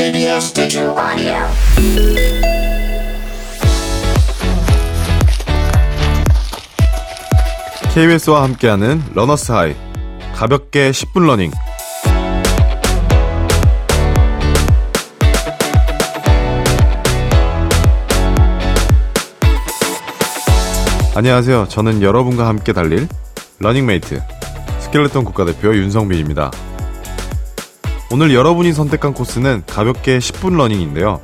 TBS Digital. KBS와 함께하는 러너스 하이 가볍게 10분 러닝 안녕하세요. 저는 여러분과 함께 달릴 러닝메이트 스켈레톤 국가대표 윤성빈입니다. 오늘 여러분이 선택한 코스는 가볍게 10분 러닝인데요.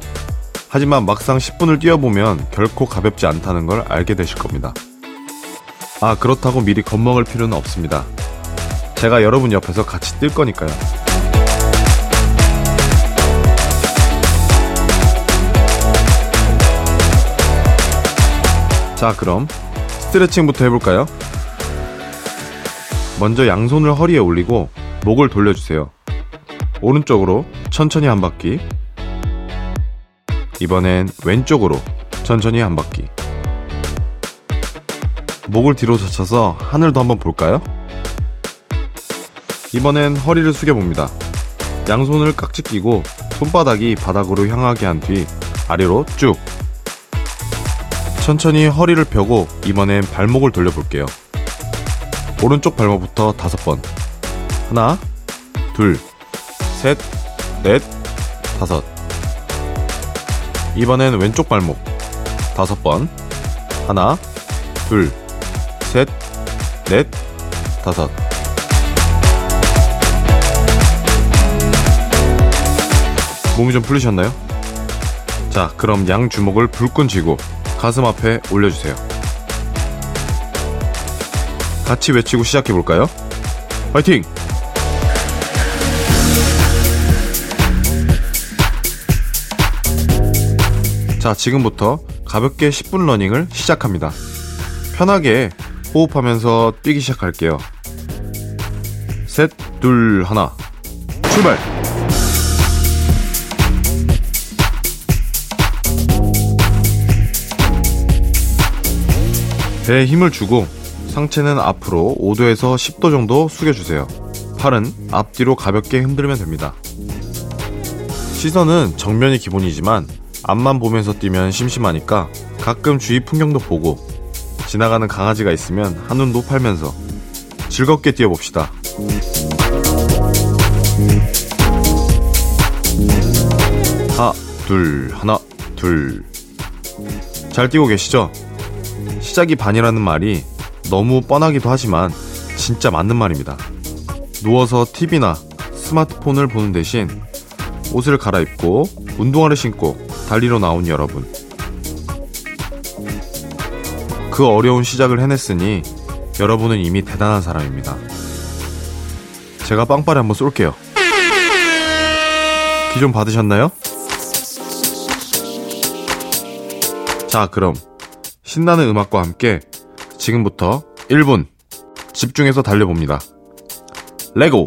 하지만 막상 10분을 뛰어보면 결코 가볍지 않다는 걸 알게 되실 겁니다. 아, 그렇다고 미리 겁먹을 필요는 없습니다. 제가 여러분 옆에서 같이 뛸 거니까요. 자, 그럼 스트레칭부터 해볼까요? 먼저 양손을 허리에 올리고 목을 돌려주세요. 오른쪽으로 천천히 한 바퀴. 이번엔 왼쪽으로 천천히 한 바퀴. 목을 뒤로 젖혀서 하늘도 한번 볼까요? 이번엔 허리를 숙여봅니다. 양손을 깍지 끼고 손바닥이 바닥으로 향하게 한 뒤 아래로 쭉. 천천히 허리를 펴고 이번엔 발목을 돌려볼게요. 오른쪽 발목부터 다섯 번. 하나, 둘, 셋, 넷, 다섯. 이번엔 왼쪽 발목. 다섯 번. 하나, 둘, 셋, 넷, 다섯. 몸이 좀 풀리셨나요? 자, 그럼 양 주먹을 불끈 쥐고 가슴 앞에 올려주세요. 같이 외치고 시작해볼까요? 화이팅! 자, 지금부터 가볍게 10분 러닝을 시작합니다. 편하게 호흡하면서 뛰기 시작할게요. 셋, 둘, 하나. 출발! 배에 힘을 주고 상체는 앞으로 5도에서 10도 정도 숙여주세요. 팔은 앞뒤로 가볍게 흔들면 됩니다. 시선은 정면이 기본이지만 앞만 보면서 뛰면 심심하니까 가끔 주위 풍경도 보고 지나가는 강아지가 있으면 한눈도 팔면서 즐겁게 뛰어봅시다. 하나, 둘, 하나, 둘. 잘 뛰고 계시죠? 시작이 반이라는 말이 너무 뻔하기도 하지만 진짜 맞는 말입니다. 누워서 TV나 스마트폰을 보는 대신 옷을 갈아입고 운동화를 신고 달리러 나온 여러분. 그 어려운 시작을 해냈으니 여러분은 이미 대단한 사람입니다. 제가 빵빠레 한번 쏠게요. 기 좀 받으셨나요? 자, 그럼 신나는 음악과 함께 지금부터 1분 집중해서 달려봅니다. 레고!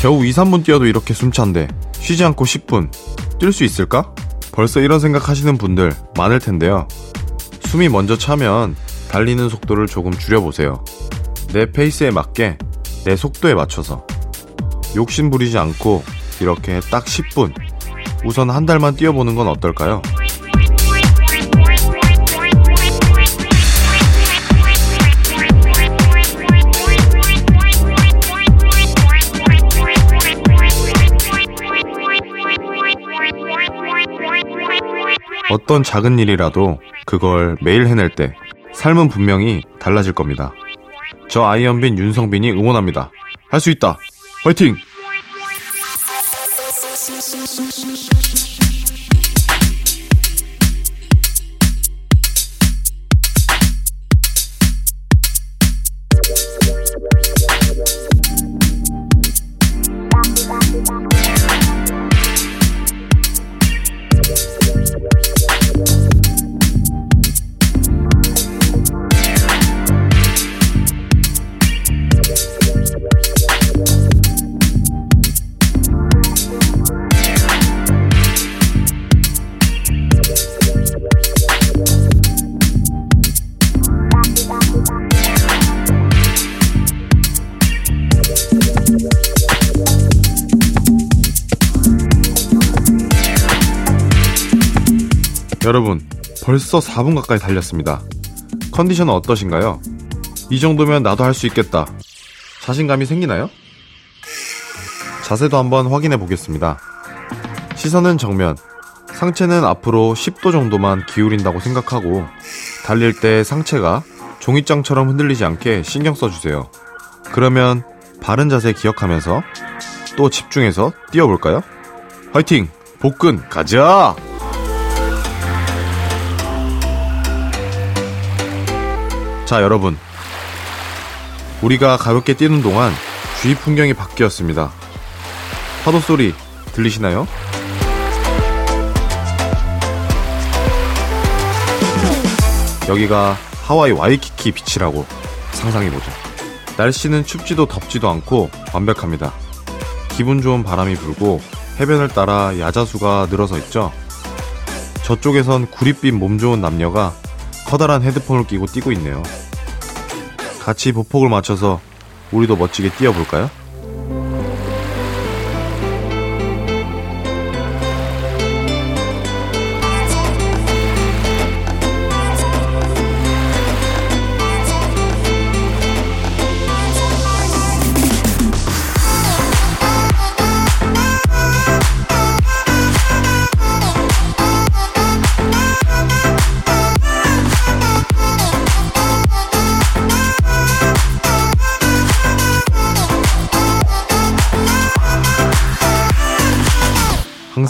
겨우 2, 3분 뛰어도 이렇게 숨찬데 쉬지 않고 10분 뛸 수 있을까? 벌써 이런 생각 하시는 분들 많을 텐데요. 숨이 먼저 차면 달리는 속도를 조금 줄여보세요. 내 페이스에 맞게 내 속도에 맞춰서 욕심 부리지 않고 이렇게 딱 10분 우선 한 달만 뛰어보는 건 어떨까요? 어떤 작은 일이라도 그걸 매일 해낼 때 삶은 분명히 달라질 겁니다. 저 아이언빈 윤성빈이 응원합니다. 할 수 있다. 화이팅! 벌써 4분 가까이 달렸습니다. 컨디션은 어떠신가요? 이 정도면 나도 할 수 있겠다. 자신감이 생기나요? 자세도 한번 확인해 보겠습니다. 시선은 정면, 상체는 앞으로 10도 정도만 기울인다고 생각하고 달릴 때 상체가 종이장처럼 흔들리지 않게 신경 써주세요. 그러면 바른 자세 기억하면서 또 집중해서 뛰어볼까요? 화이팅! 복근 가자! 자, 여러분. 우리가 가볍게 뛰는 동안 주위 풍경이 바뀌었습니다. 파도 소리 들리시나요? 여기가 하와이 와이키키 비치라고 상상해보죠. 날씨는 춥지도 덥지도 않고 완벽합니다. 기분 좋은 바람이 불고 해변을 따라 야자수가 늘어서 있죠. 저쪽에선 구릿빛 몸 좋은 남녀가 커다란 헤드폰을 끼고 뛰고 있네요. 같이 보폭을 맞춰서 우리도 멋지게 뛰어볼까요?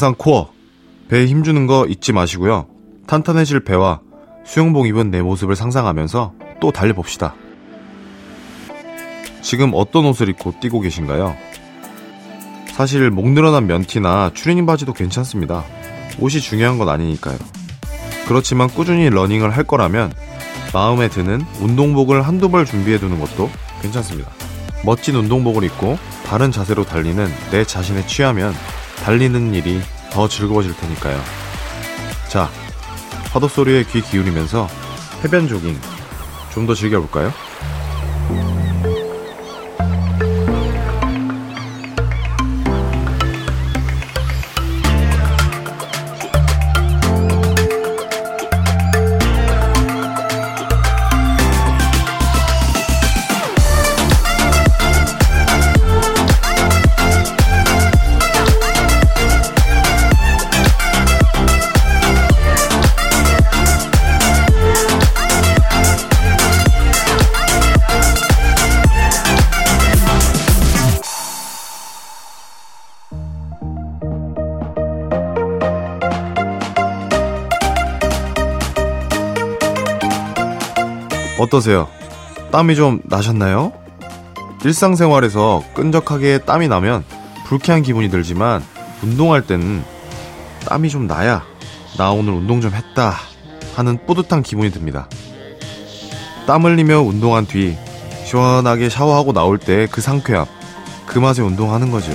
항상 코어, 배에 힘주는 거 잊지 마시고요. 탄탄해질 배와 수영복 입은 내 모습을 상상하면서 또 달려봅시다. 지금 어떤 옷을 입고 뛰고 계신가요? 사실 목 늘어난 면티나 추리닝 바지도 괜찮습니다. 옷이 중요한 건 아니니까요. 그렇지만 꾸준히 러닝을 할 거라면 마음에 드는 운동복을 한두 벌 준비해 두는 것도 괜찮습니다. 멋진 운동복을 입고 바른 자세로 달리는 내 자신에 취하면 달리는 일이 더 즐거워질 테니까요. 자, 파도 소리에 귀 기울이면서 해변 조깅 좀 더 즐겨볼까요? 어떠세요? 땀이 좀 나셨나요? 일상생활에서 끈적하게 땀이 나면 불쾌한 기분이 들지만 운동할 때는 땀이 좀 나야 나 오늘 운동 좀 했다 하는 뿌듯한 기분이 듭니다. 땀 흘리며 운동한 뒤 시원하게 샤워하고 나올 때 그 상쾌함 그 맛에 운동하는 거죠.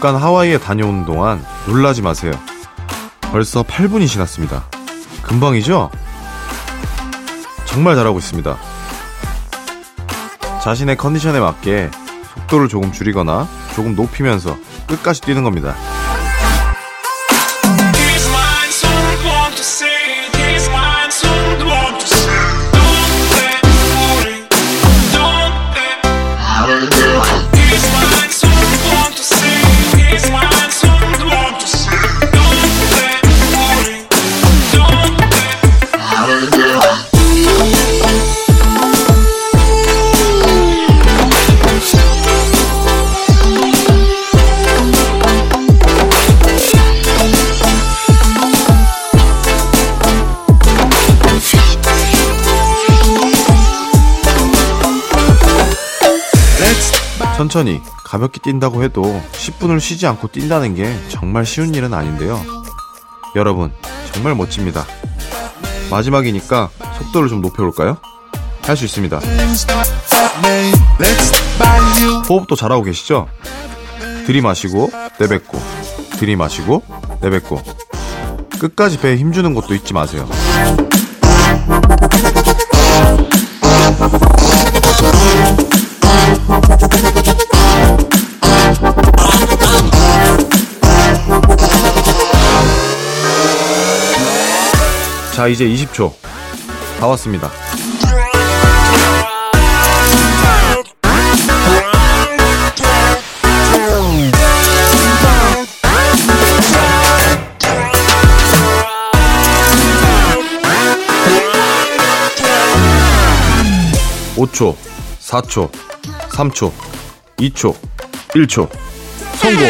잠깐 하와이에 다녀오는 동안 놀라지 마세요. 벌써 8분이 지났습니다. 금방이죠? 정말 잘하고 있습니다. 자신의 컨디션에 맞게 속도를 조금 줄이거나 조금 높이면서 끝까지 뛰는 겁니다. 천천히 가볍게 뛴다고 해도 10분을 쉬지 않고 뛴다는 게 정말 쉬운 일은 아닌데요. 여러분, 정말 멋집니다. 마지막이니까 속도를 좀 높여볼까요? 할 수 있습니다. 호흡도 잘하고 계시죠? 들이마시고 내뱉고 들이마시고 내뱉고 끝까지 배에 힘주는 것도 잊지 마세요. 자, 이제 20초. 다 왔습니다. 오초 4초, 3초, 2초, 1초. 성공!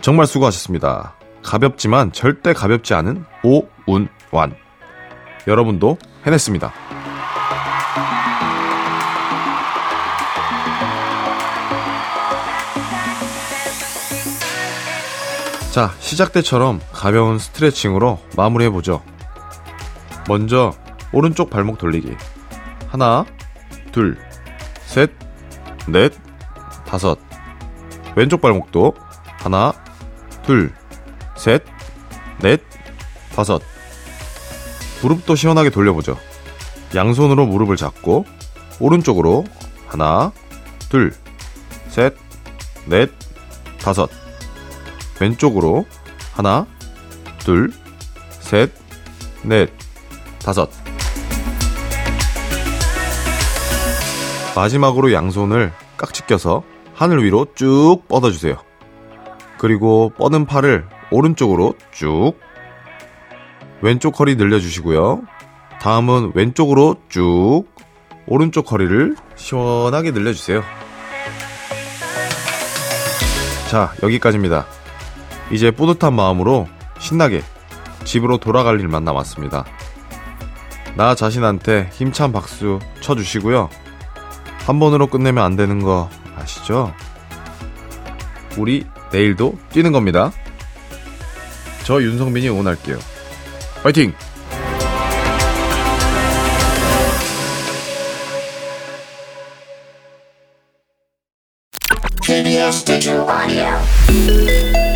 정말 수고하셨습니다. 가볍지만 절대 가볍지 않은 오운완. 여러분도 해냈습니다. 자, 시작 때처럼 가벼운 스트레칭으로 마무리해보죠. 먼저, 오른쪽 발목 돌리기. 하나, 둘, 셋, 넷, 다섯. 왼쪽 발목도 하나, 둘, 셋, 넷, 다섯. 무릎도 시원하게 돌려보죠. 양손으로 무릎을 잡고 오른쪽으로 하나, 둘, 셋, 넷, 다섯. 왼쪽으로 하나, 둘, 셋, 넷, 다섯. 마지막으로 양손을 깍지 껴서 하늘 위로 쭉 뻗어주세요. 그리고 뻗은 팔을 오른쪽으로 쭉. 왼쪽 허리 늘려주시고요. 다음은 왼쪽으로 쭉. 오른쪽 허리를 시원하게 늘려주세요. 자, 여기까지입니다. 이제 뿌듯한 마음으로 신나게 집으로 돌아갈 일만 남았습니다. 나 자신한테 힘찬 박수 쳐주시고요. 한 번으로 끝내면 안 되는 거 아시죠? 우리 내일도 뛰는 겁니다. 저 윤성빈이 응원할게요. 파이팅! TBS Digital Audio.